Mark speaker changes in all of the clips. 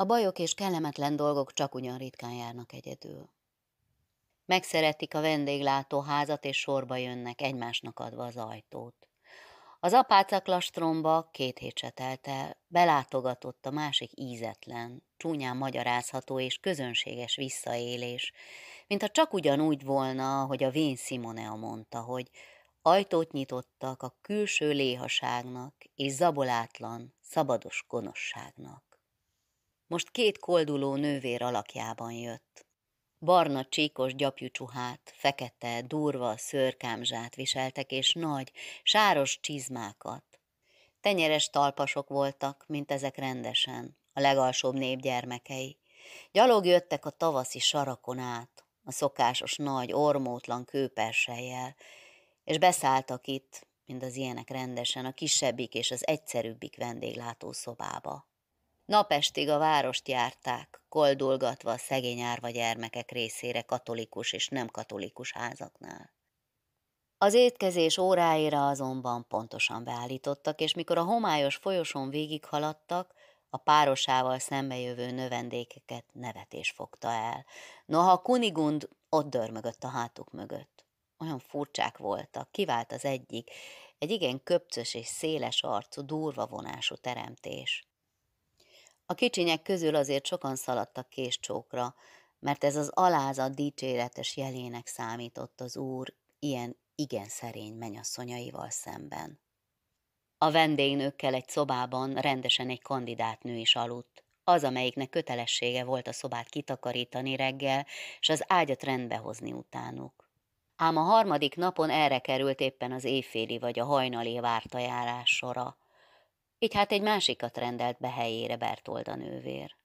Speaker 1: A bajok és kellemetlen dolgok csak ugyan ritkán járnak egyedül. Megszeretik a vendéglátóházat, és sorba jönnek, egymásnak adva az ajtót. Az apácak lastromba két hét se telt el, belátogatott a másik ízetlen, csúnyán magyarázható és közönséges visszaélés, mint ha csak ugyanúgy volna, hogy a Vén Simonea mondta, hogy ajtót nyitottak a külső léhaságnak és zabolátlan, szabados gonoszságnak. Most két kolduló nővér alakjában jött. Barna csíkos gyapjúcsuhát, fekete, durva szőrkámzsát viseltek, és nagy, sáros csizmákat. Tenyeres talpasok voltak, mint ezek rendesen, a legalsóbb népgyermekei. Gyalog jöttek a tavaszi sarakon át, a szokásos nagy, ormótlan kőperselyjel, és beszálltak itt, mint az ilyenek rendesen, a kisebbik és az egyszerűbbik vendéglátószobába. Napestig a várost járták, koldulgatva a szegény árva gyermekek részére katolikus és nem katolikus házaknál. Az étkezés óráira azonban pontosan beállítottak, és mikor a homályos folyosón végighaladtak, a párosával szembejövő növendékeket nevetés fogta el. Noha Kunigund ott dörmögött a hátuk mögött. Olyan furcsák voltak, kivált az egyik, egy igen köpcös és széles arcú, durva vonású teremtés. A kicsinyek közül azért sokan szaladtak késcsókra, mert ez az alázat dicséretes jelének számított az úr ilyen igen szerény menyasszonyaival szemben. A vendégnőkkel egy szobában rendesen egy kandidátnő is aludt, az, amelyiknek kötelessége volt a szobát kitakarítani reggel, és az ágyat rendbe hozni utánuk. Ám a harmadik napon erre került éppen az éjféli vagy a hajnali vártajárás sora – így hát egy másikat rendelt be helyére Bertolda nővér.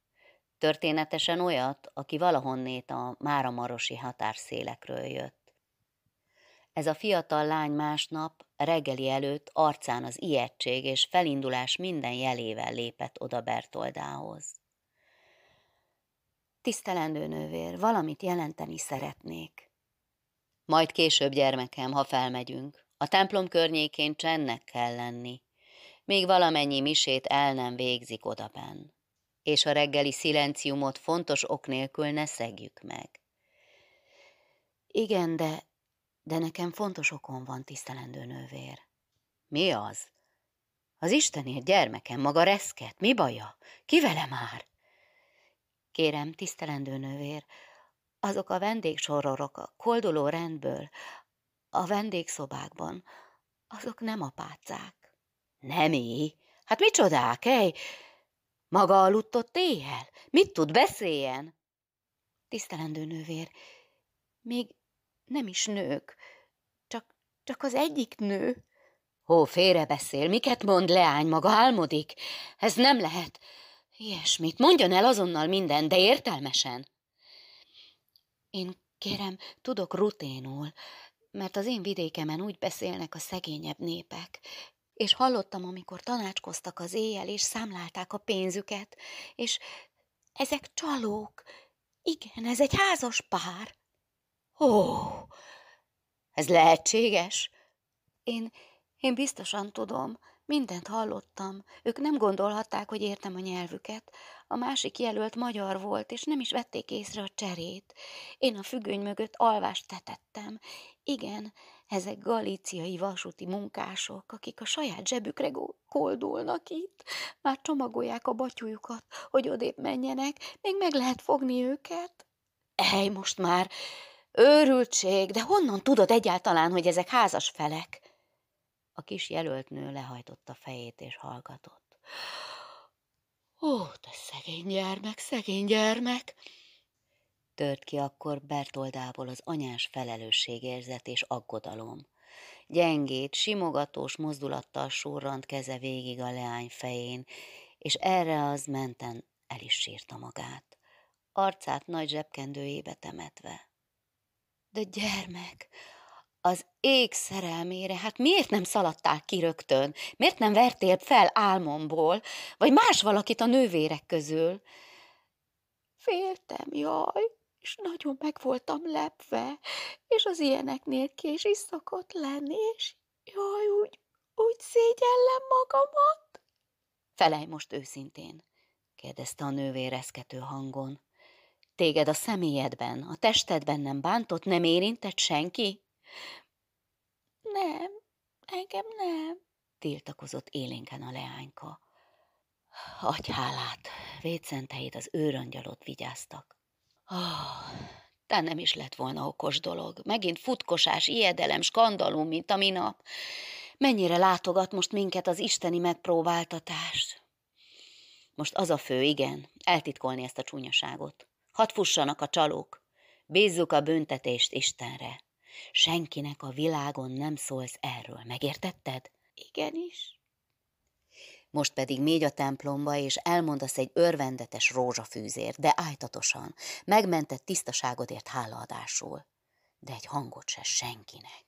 Speaker 1: Történetesen olyat, aki valahonnét a Máramarosi határszélekről jött. Ez a fiatal lány másnap, reggeli előtt arcán az ijegység és felindulás minden jelével lépett oda Bertoldához. Tisztelendő nővér, valamit jelenteni szeretnék. Majd később, gyermekem, ha felmegyünk. A templom környékén csendnek kell lenni még valamennyi misét el nem végzik odabenn. És a reggeli szilenciumot fontos ok nélkül ne szegjük meg. Igen, de, de nekem fontos okom van, tisztelendő nővér. Mi az? Az Istenért gyermekem, maga reszket, mi baja? Ki vele már? Kérem, tisztelendő nővér, azok a vendégsororok a kolduló rendből, a vendégszobákban, azok nem apácák. Nemi? Hát micsodák, ej? Maga aludt ott éjjel? Mit tud, beszéljen? Tisztelendő nővér, még nem is nők, csak, csak az egyik nő. Ó, félre beszél, miket mond leány, maga álmodik? Ez nem lehet. Ilyesmit, mondjon el azonnal minden, de értelmesen. Én kérem, tudok ruténul, mert az én vidékemen úgy beszélnek a szegényebb népek és hallottam, amikor tanácskoztak az éjjel, és számlálták a pénzüket, és ezek csalók. Igen, ez egy házas pár. Ó, ez lehetséges? Én, én biztosan tudom, Mindent hallottam. Ők nem gondolhatták, hogy értem a nyelvüket. A másik jelölt magyar volt, és nem is vették észre a cserét. Én a függöny mögött alvást tetettem. Igen, ezek galíciai vasúti munkások, akik a saját zsebükre koldulnak itt. Már csomagolják a batyújukat, hogy odébb menjenek, még meg lehet fogni őket. Ej, most már, őrültség, de honnan tudod egyáltalán, hogy ezek házas felek? A kis jelölt nő lehajtotta fejét és hallgatott. Ó, te szegény gyermek, szegény gyermek! Tört ki akkor Bertoldából az anyás felelősségérzet és aggodalom. Gyengét, simogatós mozdulattal surrant keze végig a leány fején, és erre az menten el is sírta magát, arcát nagy zsebkendőjébe temetve. De gyermek, az ég szerelmére, hát miért nem szaladtál ki rögtön? Miért nem vertél fel álmomból? Vagy más valakit a nővérek közül? Féltem, jaj, és nagyon meg voltam lepve, és az ilyeneknél kés is szokott lenni, és jaj, úgy, úgy szégyellem magamat. Felej most őszintén. kérdezte a nővérezkető hangon. Téged a személyedben, a testedben nem bántott, nem érintett senki?
Speaker 2: Nem, engem nem,
Speaker 1: tiltakozott élénken a leányka. Adj hálát, védcenteid az őrangyalot vigyáztak. Oh, de nem is lett volna okos dolog. Megint futkosás, ijedelem, skandalum, mint a minap. Mennyire látogat most minket az isteni megpróbáltatás? Most az a fő, igen, eltitkolni ezt a csúnyaságot. Hadd fussanak a csalók. Bízzuk a büntetést Istenre. Senkinek a világon nem szólsz erről, megértetted?
Speaker 2: Igenis.
Speaker 1: Most pedig mégy a templomba, és elmondasz egy örvendetes rózsafűzért, de ájtatosan, megmentett tisztaságodért hálaadásul. De egy hangot se senkinek.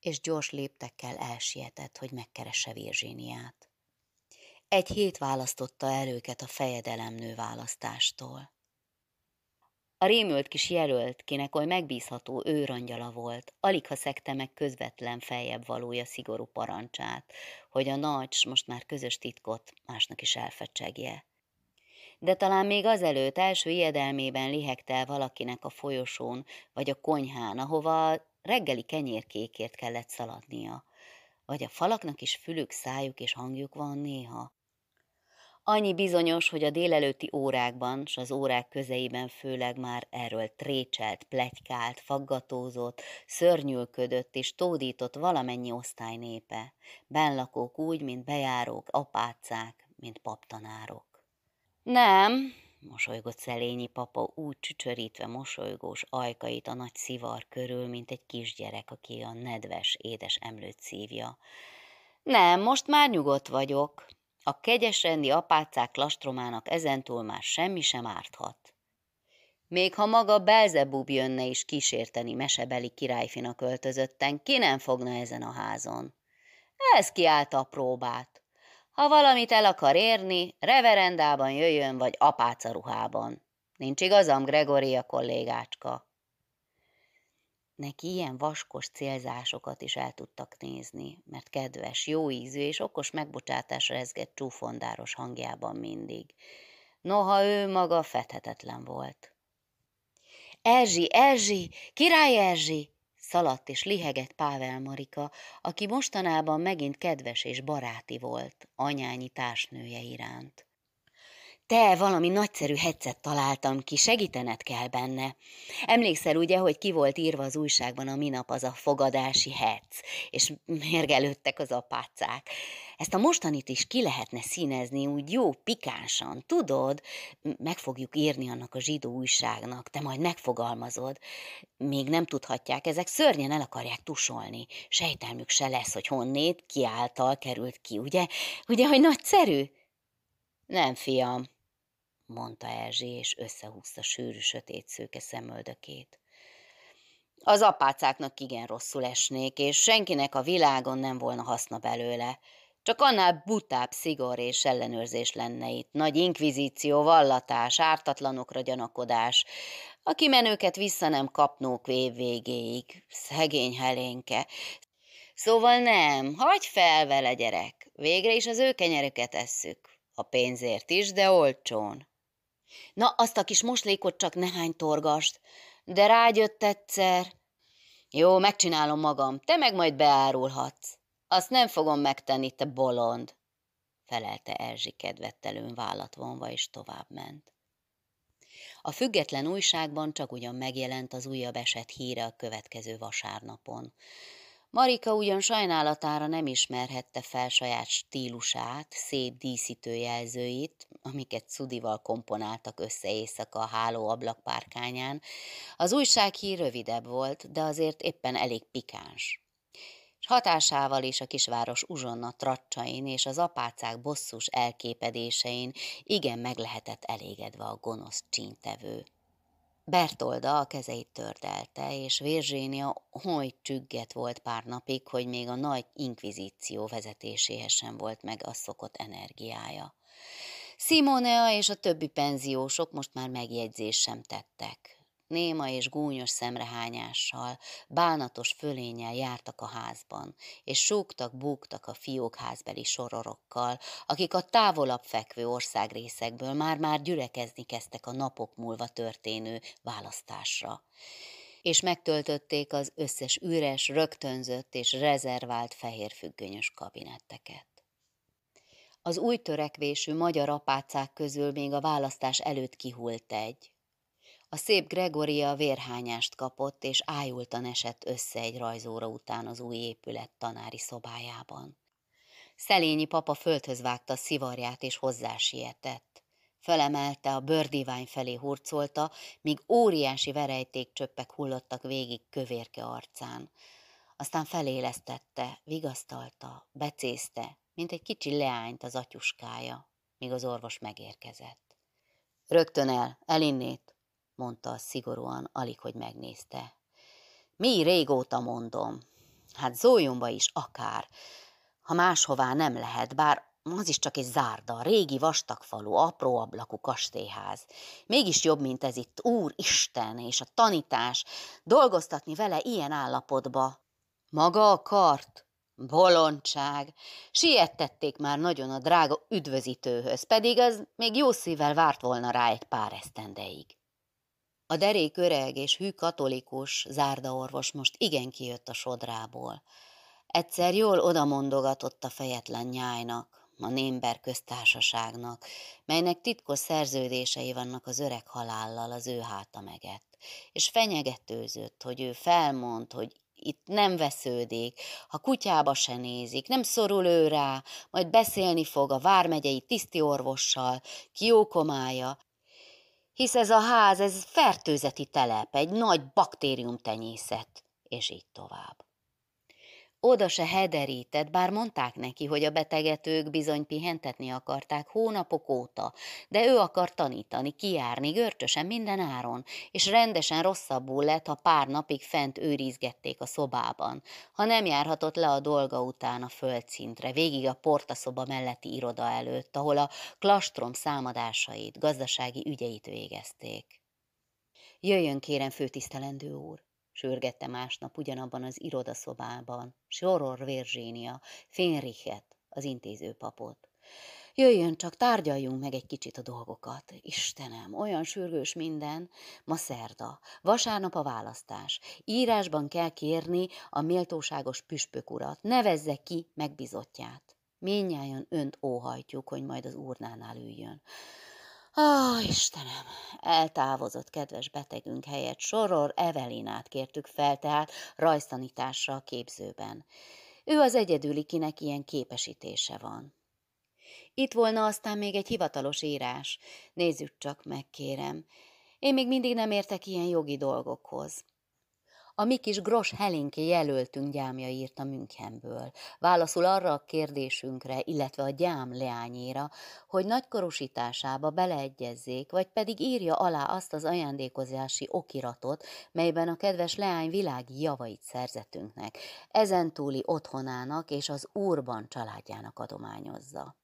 Speaker 1: És gyors léptekkel elsietett, hogy megkeresse Virginiát. Egy hét választotta el őket a fejedelemnő választástól. A rémült kis jelölt, kinek oly megbízható őrangyala volt, alig ha szekte meg közvetlen feljebb valója szigorú parancsát, hogy a nagy, most már közös titkot másnak is elfecsegje. De talán még azelőtt első ijedelmében el valakinek a folyosón vagy a konyhán, ahova reggeli kenyérkékért kellett szaladnia. Vagy a falaknak is fülük, szájuk és hangjuk van néha. Annyi bizonyos, hogy a délelőtti órákban, s az órák közeiben főleg már erről trécselt, plegykált, faggatózott, szörnyülködött és tódított valamennyi osztály népe, benlakók úgy, mint bejárók, apácák, mint paptanárok. Nem, mosolygott Szelényi papa úgy csücsörítve mosolygós ajkait a nagy szivar körül, mint egy kisgyerek, aki a nedves, édes emlőt szívja. Nem, most már nyugodt vagyok, a kegyesrendi apácák lastromának ezentúl már semmi sem árthat. Még ha maga Belzebub jönne is kísérteni mesebeli királyfinak öltözötten, ki nem fogna ezen a házon? Ez kiállta a próbát. Ha valamit el akar érni, reverendában jöjjön, vagy apáca ruhában. Nincs igazam, Gregoria kollégácska? Neki ilyen vaskos célzásokat is el tudtak nézni, mert kedves, jó ízű és okos megbocsátás rezgett csúfondáros hangjában mindig. Noha ő maga fethetetlen volt. Erzsi, Erzsi, király Erzsi! Szaladt és lihegett Pável Marika, aki mostanában megint kedves és baráti volt anyányi társnője iránt. Te, valami nagyszerű headset találtam ki, segítened kell benne. Emlékszel ugye, hogy ki volt írva az újságban a minap az a fogadási hetsz, és mérgelődtek az apácák. Ezt a mostanit is ki lehetne színezni úgy jó, pikánsan, tudod? Meg fogjuk írni annak a zsidó újságnak, te majd megfogalmazod. Még nem tudhatják, ezek szörnyen el akarják tusolni. Sejtelmük se lesz, hogy honnét, ki által került ki, ugye? Ugye, hogy nagyszerű? Nem, fiam, mondta Erzsé, és összehúzta sűrű, sötét szőke szemöldökét. Az apácáknak igen rosszul esnék, és senkinek a világon nem volna haszna belőle. Csak annál butább szigor és ellenőrzés lenne itt. Nagy inkvizíció, vallatás, ártatlanokra gyanakodás. A kimenőket vissza nem kapnók év végéig. Szegény helénke. Szóval nem, hagyj fel vele, gyerek. Végre is az ő kenyerüket esszük. A pénzért is, de olcsón. Na, azt a kis moslékot csak nehány torgast, de rágyött egyszer. Jó, megcsinálom magam, te meg majd beárulhatsz. Azt nem fogom megtenni, te bolond, felelte Erzsi kedvettelőn vállat vonva, és tovább ment. A független újságban csak ugyan megjelent az újabb eset híre a következő vasárnapon. Marika ugyan sajnálatára nem ismerhette fel saját stílusát, szép díszítőjelzőit, amiket Szudival komponáltak össze éjszaka a háló ablakpárkányán. Az újsághír rövidebb volt, de azért éppen elég pikáns. És hatásával is a kisváros uzsonna tracsain és az apácák bosszus elképedésein igen meg lehetett elégedve a gonosz csíntevő. Bertolda a kezeit tördelte, és Virginia oly csügget volt pár napig, hogy még a nagy inkvizíció vezetéséhez sem volt meg a szokott energiája. Simonea és a többi penziósok most már megjegyzés sem tettek. Néma és gúnyos szemrehányással, bánatos fölényel jártak a házban, és súgtak, búgtak a fiókházbeli sororokkal, akik a távolabb fekvő országrészekből már-már gyülekezni kezdtek a napok múlva történő választásra és megtöltötték az összes üres, rögtönzött és rezervált fehérfüggönyös kabinetteket. Az új törekvésű magyar apácák közül még a választás előtt kihult egy. A szép Gregoria vérhányást kapott, és ájultan esett össze egy rajzóra után az új épület tanári szobájában. Szelényi papa földhöz vágta a szivarját, és hozzá-sietett. Felemelte, a bőrdivány felé hurcolta, míg óriási verejtékcsöppek hullottak végig kövérke arcán. Aztán felélesztette, vigasztalta, becézte, mint egy kicsi leányt az atyuskája, míg az orvos megérkezett. Rögtön el, elinnét, mondta szigorúan, alig, hogy megnézte. Mi régóta mondom. Hát Zólyomba is akár, ha máshová nem lehet, bár az is csak egy zárda, régi vastagfalú, apró ablakú kastélyház. Mégis jobb, mint ez itt, Úr Isten, és a tanítás, dolgoztatni vele ilyen állapotba. Maga a kart, Bolondság! Siettették már nagyon a drága üdvözítőhöz, pedig az még jó szívvel várt volna rá egy pár esztendeig. A derék öreg és hű katolikus zárdaorvos most igen kijött a sodrából. Egyszer jól odamondogatott a fejetlen nyájnak, a Némber köztársaságnak, melynek titkos szerződései vannak az öreg halállal az ő háta megett, és fenyegetőzött, hogy ő felmond, hogy itt nem vesződik, ha kutyába se nézik, nem szorul ő rá, majd beszélni fog a vármegyei tiszti orvossal, kiókomája, hisz ez a ház, ez fertőzeti telep, egy nagy baktériumtenyészet, és így tovább. Oda se hederített, bár mondták neki, hogy a betegetők bizony pihentetni akarták hónapok óta, de ő akar tanítani, kijárni görcsösen minden áron, és rendesen rosszabbul lett, ha pár napig fent őrizgették a szobában, ha nem járhatott le a dolga után a földszintre, végig a portaszoba melletti iroda előtt, ahol a klastrom számadásait, gazdasági ügyeit végezték. Jöjjön kérem, főtisztelendő úr! Sürgette másnap ugyanabban az irodaszobában, Soror Virginia, Fenrichet, az intézőpapot. Jöjjön, csak tárgyaljunk meg egy kicsit a dolgokat. Istenem, olyan sürgős minden. Ma szerda, vasárnap a választás. Írásban kell kérni a méltóságos püspök urat. Nevezze ki megbizottját. Minnyáján önt óhajtjuk, hogy majd az urnánál üljön. Ah, Istenem! Eltávozott kedves betegünk helyett Soror Evelinát kértük fel, tehát rajztanításra a képzőben. Ő az egyedüli, kinek ilyen képesítése van. Itt volna aztán még egy hivatalos írás. Nézzük csak meg, kérem. Én még mindig nem értek ilyen jogi dolgokhoz. A mi kis Gros Helinki jelöltünk gyámja írta Münchenből. Válaszul arra a kérdésünkre, illetve a gyám leányéra, hogy nagykorosításába beleegyezzék, vagy pedig írja alá azt az ajándékozási okiratot, melyben a kedves leány világi javait szerzetünknek, ezentúli otthonának és az úrban családjának adományozza.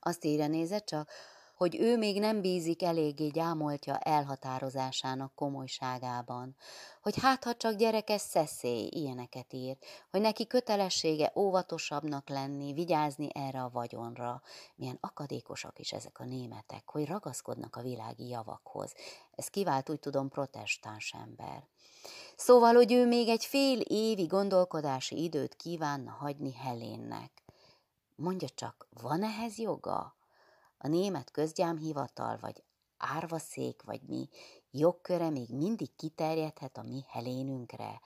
Speaker 1: Azt írja nézze csak, hogy ő még nem bízik eléggé gyámoltja elhatározásának komolyságában, hogy hát ha csak gyerekes szeszély ilyeneket ír, hogy neki kötelessége óvatosabbnak lenni, vigyázni erre a vagyonra. Milyen akadékosak is ezek a németek, hogy ragaszkodnak a világi javakhoz. Ez kivált, úgy tudom, protestáns ember. Szóval, hogy ő még egy fél évi gondolkodási időt kívánna hagyni Helénnek. Mondja csak, van ehhez joga? A német közgyámhivatal, vagy árvaszék, vagy mi jogköre még mindig kiterjedhet a mi helénünkre.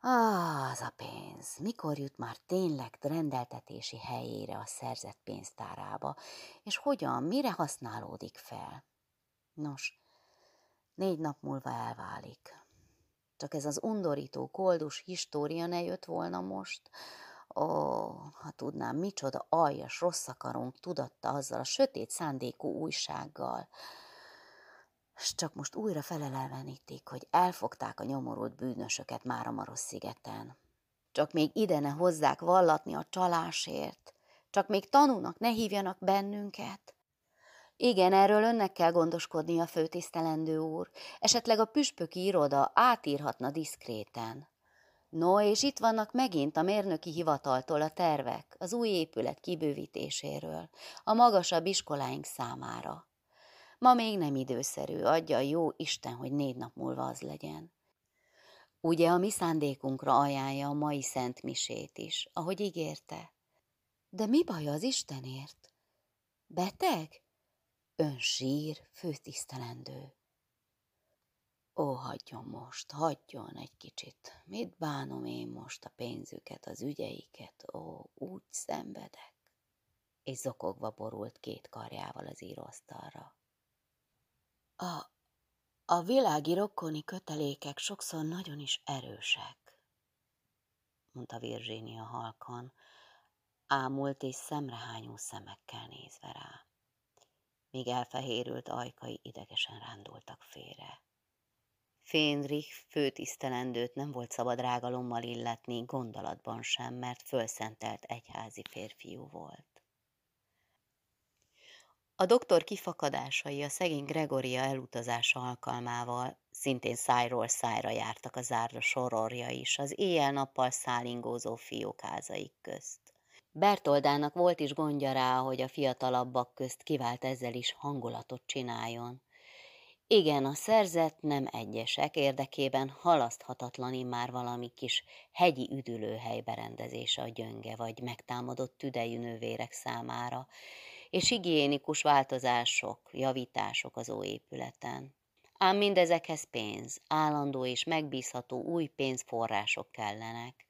Speaker 1: Ah, az a pénz, mikor jut már tényleg rendeltetési helyére a szerzett pénztárába, és hogyan, mire használódik fel? Nos, négy nap múlva elválik. Csak ez az undorító, koldus história ne jött volna most, Ó, ha tudnám, micsoda aljas, rossz akarunk tudatta azzal a sötét szándékú újsággal. S csak most újra felelelvenítik, hogy elfogták a nyomorult bűnösöket már a Maros szigeten. Csak még ide ne hozzák vallatni a csalásért, csak még tanúnak ne hívjanak bennünket. Igen, erről önnek kell gondoskodni a főtisztelendő úr. Esetleg a püspöki iroda átírhatna diszkréten. No, és itt vannak megint a mérnöki hivataltól a tervek, az új épület kibővítéséről, a magasabb iskoláink számára. Ma még nem időszerű, adja jó Isten, hogy négy nap múlva az legyen. Ugye a mi szándékunkra ajánlja a mai szent misét is, ahogy ígérte. De mi baj az Istenért? Beteg? Ön sír, főtisztelendő. Ó, hagyjon most, hagyjon egy kicsit. Mit bánom én most a pénzüket, az ügyeiket? Ó, úgy szenvedek. És zokogva borult két karjával az íróasztalra. A, a világi rokkoni kötelékek sokszor nagyon is erősek, mondta Virginia halkan, ámult és szemrehányó szemekkel nézve rá. Míg elfehérült ajkai idegesen rándultak félre. Fénrich főtisztelendőt nem volt szabad rágalommal illetni, gondolatban sem, mert fölszentelt egyházi férfiú volt. A doktor kifakadásai a szegény Gregoria elutazása alkalmával szintén szájról szájra jártak a zárda sororja is, az éjjel-nappal szállingózó fiókázaik közt. Bertoldának volt is gondja rá, hogy a fiatalabbak közt kivált ezzel is hangulatot csináljon. Igen, a szerzett nem egyesek érdekében halaszthatatlan már valami kis hegyi üdülőhely berendezése a gyönge vagy megtámadott tüdejű nővérek számára, és higiénikus változások, javítások az óépületen. Ám mindezekhez pénz, állandó és megbízható új pénzforrások kellenek.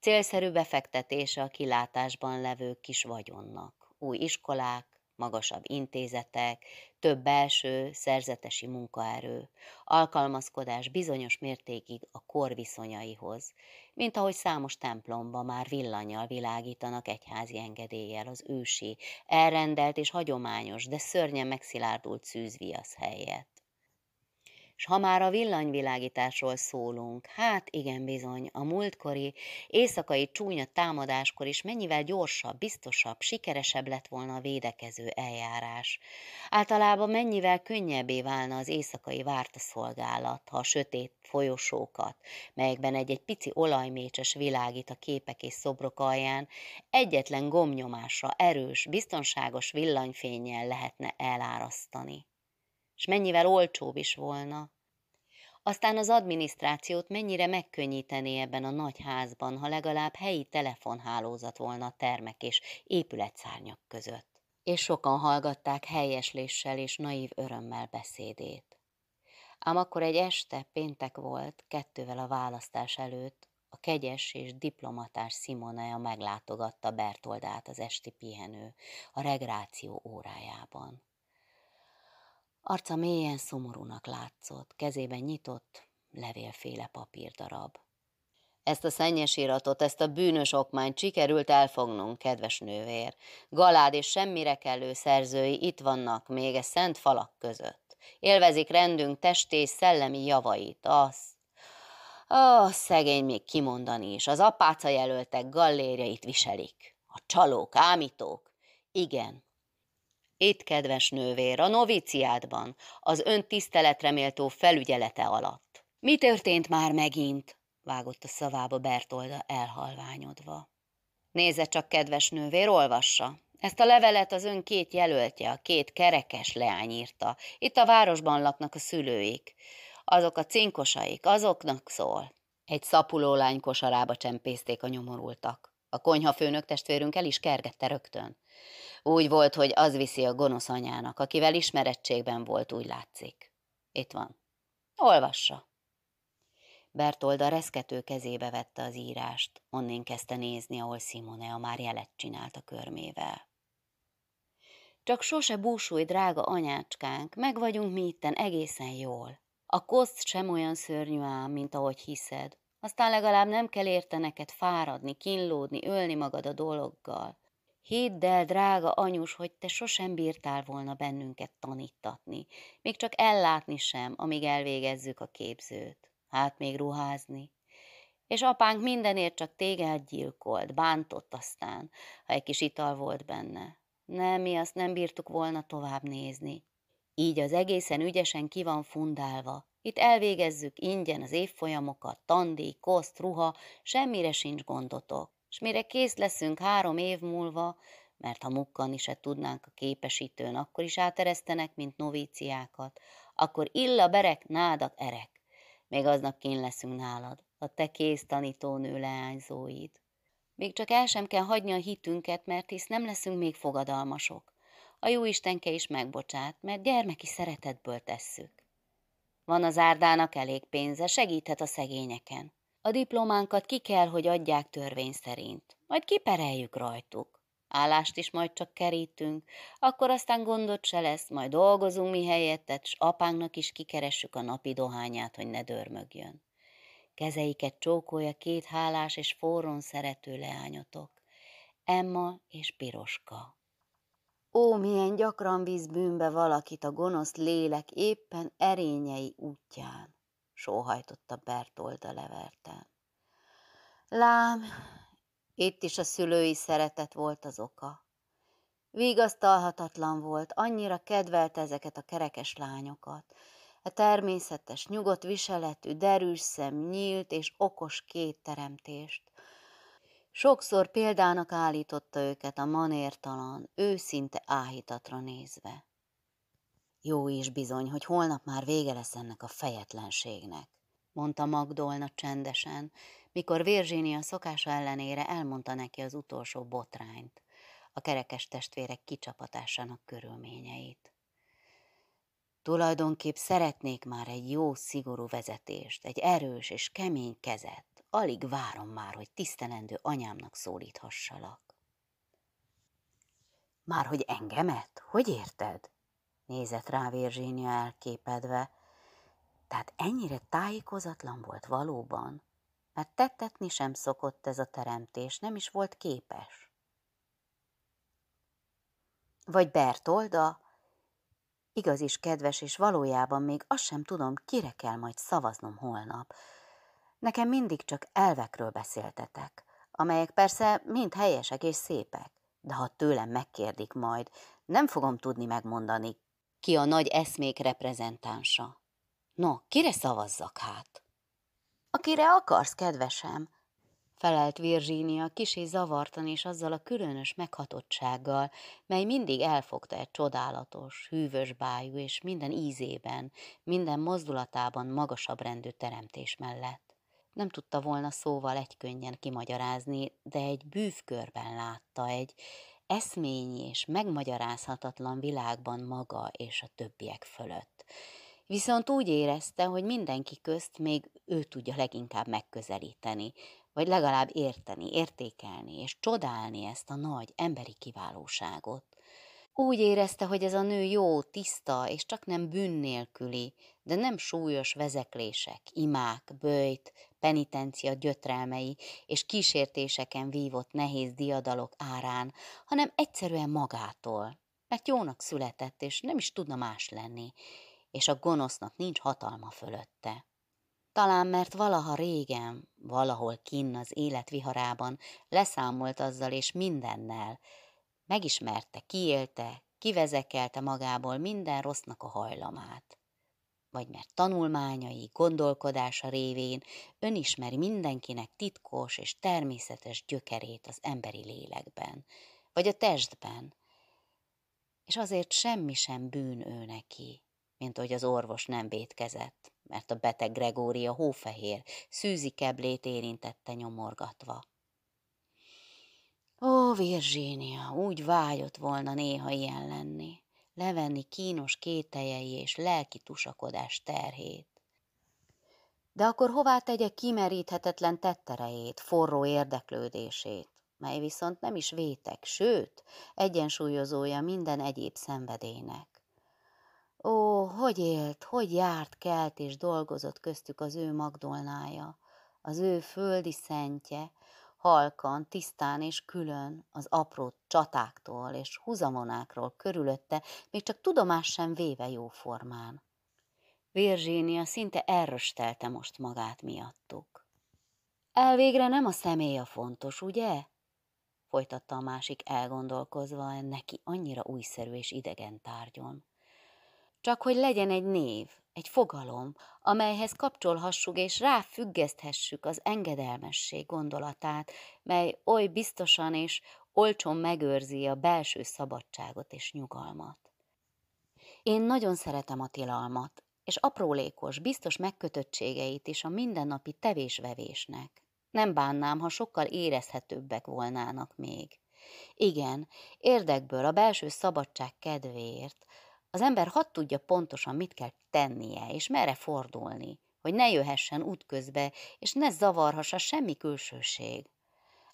Speaker 1: Célszerű befektetése a kilátásban levő kis vagyonnak. Új iskolák, magasabb intézetek, több belső szerzetesi munkaerő, alkalmazkodás bizonyos mértékig a kor viszonyaihoz, mint ahogy számos templomba már villanyjal világítanak egyházi engedéllyel az ősi, elrendelt és hagyományos, de szörnyen megszilárdult szűzviasz helyett. És ha már a villanyvilágításról szólunk, hát igen bizony, a múltkori éjszakai csúnya támadáskor is mennyivel gyorsabb, biztosabb, sikeresebb lett volna a védekező eljárás. Általában mennyivel könnyebbé válna az éjszakai vártaszolgálat, ha a sötét folyosókat, melyekben egy-egy pici olajmécses világít a képek és szobrok alján, egyetlen gomnyomásra erős, biztonságos villanyfényjel lehetne elárasztani és mennyivel olcsóbb is volna. Aztán az adminisztrációt mennyire megkönnyítené ebben a nagy házban, ha legalább helyi telefonhálózat volna a termek és épületszárnyak között. És sokan hallgatták helyesléssel és naív örömmel beszédét. Ám akkor egy este, péntek volt, kettővel a választás előtt, a kegyes és diplomatás Simonaja meglátogatta Bertoldát az esti pihenő, a regráció órájában. Arca mélyen szomorúnak látszott, kezében nyitott, levélféle papírdarab. Ezt a szennyes iratot, ezt a bűnös okmányt sikerült elfognunk, kedves nővér. Galád és semmire kellő szerzői itt vannak még e szent falak között. Élvezik rendünk testi és szellemi javait, az. Ó, szegény még kimondani is, az apáca jelöltek gallérjait viselik. A csalók, ámítók. Igen, itt, kedves nővér, a noviciátban, az ön tiszteletreméltó felügyelete alatt. Mi történt már megint? vágott a szavába Bertolda elhalványodva. Nézze csak, kedves nővér, olvassa. Ezt a levelet az ön két jelöltje, a két kerekes leány írta. Itt a városban laknak a szülőik. Azok a cinkosaik, azoknak szól. Egy szapuló lány kosarába csempészték a nyomorultak. A konyha főnök testvérünk el is kergette rögtön. Úgy volt, hogy az viszi a gonosz anyának, akivel ismerettségben volt, úgy látszik. Itt van. Olvassa. Bertolda reszkető kezébe vette az írást, onnén kezdte nézni, ahol Simonea már jelet csinált a körmével. Csak sose búsulj, drága anyácskánk, meg vagyunk mi itten egészen jól. A koszt sem olyan szörnyű ám, mint ahogy hiszed. Aztán legalább nem kell érte neked fáradni, kínlódni, ölni magad a dologgal. Hidd el, drága anyus, hogy te sosem bírtál volna bennünket tanítatni, még csak ellátni sem, amíg elvégezzük a képzőt. Hát még ruházni. És apánk mindenért csak téged gyilkolt, bántott aztán, ha egy kis ital volt benne. Nem, mi azt nem bírtuk volna tovább nézni. Így az egészen ügyesen ki van fundálva. Itt elvégezzük ingyen az évfolyamokat, tandíj, koszt, ruha, semmire sincs gondotok. És mire kész leszünk három év múlva, mert ha mukkani se tudnánk a képesítőn, akkor is áteresztenek, mint novíciákat, akkor illa berek, nádak erek. Még aznap kín leszünk nálad, a te kész tanítónő leányzóid. Még csak el sem kell hagyni a hitünket, mert hisz nem leszünk még fogadalmasok. A jó Istenke is megbocsát, mert gyermeki szeretetből tesszük. Van az árdának elég pénze, segíthet a szegényeken. A diplománkat ki kell, hogy adják törvény szerint. Majd kipereljük rajtuk. Állást is majd csak kerítünk, akkor aztán gondot se lesz, majd dolgozunk mi helyettet, s apánknak is kikeressük a napi dohányát, hogy ne dörmögjön. Kezeiket csókolja két hálás és forron szerető leányotok, Emma és Piroska. Ó, milyen gyakran víz bűnbe valakit a gonosz lélek éppen erényei útján, sóhajtotta Bertolda leverten. Lám, itt is a szülői szeretet volt az oka. Vigasztalhatatlan volt, annyira kedvelte ezeket a kerekes lányokat, a természetes, nyugodt viseletű, derűs szem, nyílt és okos két teremtést. Sokszor példának állította őket a manértalan, őszinte áhítatra nézve. Jó is bizony, hogy holnap már vége lesz ennek a fejetlenségnek, mondta Magdolna csendesen, mikor Virginia szokása ellenére elmondta neki az utolsó botrányt, a kerekes testvérek kicsapatásának körülményeit. Tulajdonképp szeretnék már egy jó, szigorú vezetést, egy erős és kemény kezet. Alig várom már, hogy tisztelendő anyámnak szólíthassalak. Már hogy engemet? Hogy érted? Nézett rá Virginia elképedve. Tehát ennyire tájékozatlan volt valóban, mert tettetni sem szokott ez a teremtés, nem is volt képes. Vagy Bertolda, Igaz is kedves, és valójában még azt sem tudom, kire kell majd szavaznom holnap. Nekem mindig csak elvekről beszéltetek, amelyek persze mind helyesek és szépek, de ha tőlem megkérdik majd, nem fogom tudni megmondani, ki a nagy eszmék reprezentánsa. No, kire szavazzak hát? Akire akarsz, kedvesem, felelt Virginia kisé zavartan és azzal a különös meghatottsággal, mely mindig elfogta egy csodálatos, hűvös bájú és minden ízében, minden mozdulatában magasabb rendű teremtés mellett. Nem tudta volna szóval egykönnyen kimagyarázni, de egy bűvkörben látta, egy eszményi és megmagyarázhatatlan világban maga és a többiek fölött. Viszont úgy érezte, hogy mindenki közt még ő tudja leginkább megközelíteni, vagy legalább érteni, értékelni és csodálni ezt a nagy emberi kiválóságot. Úgy érezte, hogy ez a nő jó, tiszta és csak nem bűn nélküli, de nem súlyos vezeklések, imák, bőjt, penitencia gyötrelmei és kísértéseken vívott nehéz diadalok árán, hanem egyszerűen magától, mert jónak született, és nem is tudna más lenni, és a gonosznak nincs hatalma fölötte. Talán mert valaha régen, valahol kinn az élet viharában leszámolt azzal és mindennel, megismerte, kiélte, kivezekelte magából minden rossznak a hajlamát. Vagy mert tanulmányai, gondolkodása révén önismeri mindenkinek titkos és természetes gyökerét az emberi lélekben, vagy a testben, és azért semmi sem bűn ő neki, mint hogy az orvos nem vétkezett, mert a beteg Gregória hófehér, szűzi keblét érintette nyomorgatva. Ó, Virginia, úgy vágyott volna néha ilyen lenni, levenni kínos kételjei és lelki tusakodás terhét. De akkor hová tegye kimeríthetetlen tetterejét, forró érdeklődését, mely viszont nem is vétek, sőt, egyensúlyozója minden egyéb szenvedének. Ó, hogy élt, hogy járt, kelt és dolgozott köztük az ő Magdolnája, az ő földi szentje, halkan, tisztán és külön az apró csatáktól és huzamonákról körülötte, még csak tudomás sem véve jóformán. Virginia szinte erröstelte most magát miattuk. Elvégre nem a személy a fontos, ugye? folytatta a másik elgondolkozva neki annyira újszerű és idegen tárgyon. Csak hogy legyen egy név, egy fogalom, amelyhez kapcsolhassuk és ráfüggeszthessük az engedelmesség gondolatát, mely oly biztosan és olcsón megőrzi a belső szabadságot és nyugalmat. Én nagyon szeretem a tilalmat, és aprólékos, biztos megkötöttségeit is a mindennapi tevésvevésnek. Nem bánnám, ha sokkal érezhetőbbek volnának még. Igen, érdekből, a belső szabadság kedvéért, az ember hadd tudja pontosan, mit kell tennie, és merre fordulni, hogy ne jöhessen útközbe, és ne zavarhassa semmi külsőség.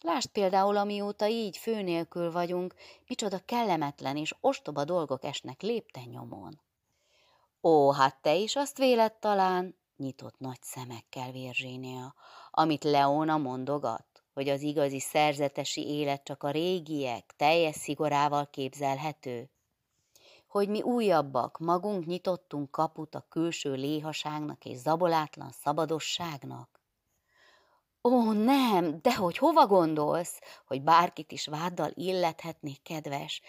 Speaker 1: Lásd például, amióta így fő nélkül vagyunk, micsoda kellemetlen és ostoba dolgok esnek lépten nyomon. Ó, hát te is azt véled talán, nyitott nagy szemekkel Virzsénia, amit Leona mondogat, hogy az igazi szerzetesi élet csak a régiek teljes szigorával képzelhető, hogy mi újabbak, magunk nyitottunk kaput a külső léhaságnak és zabolátlan szabadosságnak? Ó, nem, de hogy hova gondolsz, hogy bárkit is váddal illethetnék, kedves?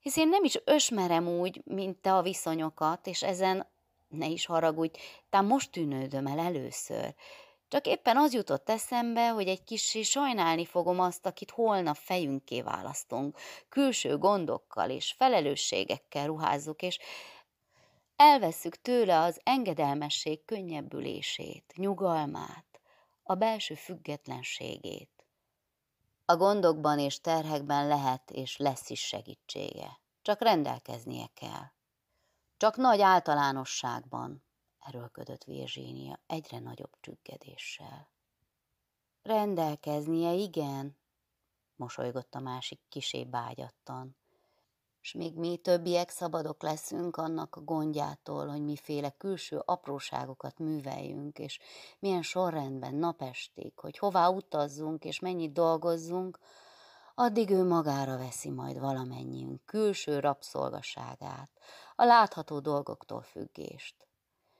Speaker 1: Hisz én nem is ösmerem úgy, mint te a viszonyokat, és ezen ne is haragudj, tám most tűnődöm el először. Csak éppen az jutott eszembe, hogy egy kicsi sajnálni fogom azt, akit holnap fejünké választunk, külső gondokkal és felelősségekkel ruházzuk, és elveszük tőle az engedelmesség könnyebbülését, nyugalmát, a belső függetlenségét. A gondokban és terhekben lehet és lesz is segítsége, csak rendelkeznie kell. Csak nagy általánosságban, erőlködött Virginia egyre nagyobb csüggedéssel. Rendelkeznie, igen, mosolygott a másik kisé bágyattan. S még mi többiek szabadok leszünk annak a gondjától, hogy miféle külső apróságokat műveljünk, és milyen sorrendben napestig, hogy hová utazzunk, és mennyit dolgozzunk, addig ő magára veszi majd valamennyiünk külső rabszolgaságát, a látható dolgoktól függést.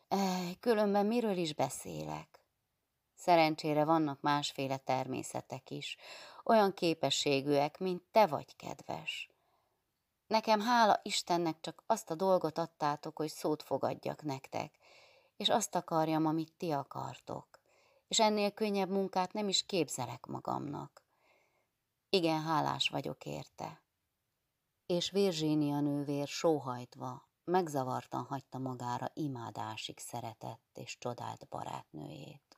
Speaker 1: Ej, különben miről is beszélek? Szerencsére vannak másféle természetek is, olyan képességűek, mint te vagy, kedves. Nekem hála Istennek csak azt a dolgot adtátok, hogy szót fogadjak nektek, és azt akarjam, amit ti akartok, és ennél könnyebb munkát nem is képzelek magamnak. Igen, hálás vagyok érte. És Virginia nővér sóhajtva megzavartan hagyta magára imádásig szeretett és csodált barátnőjét.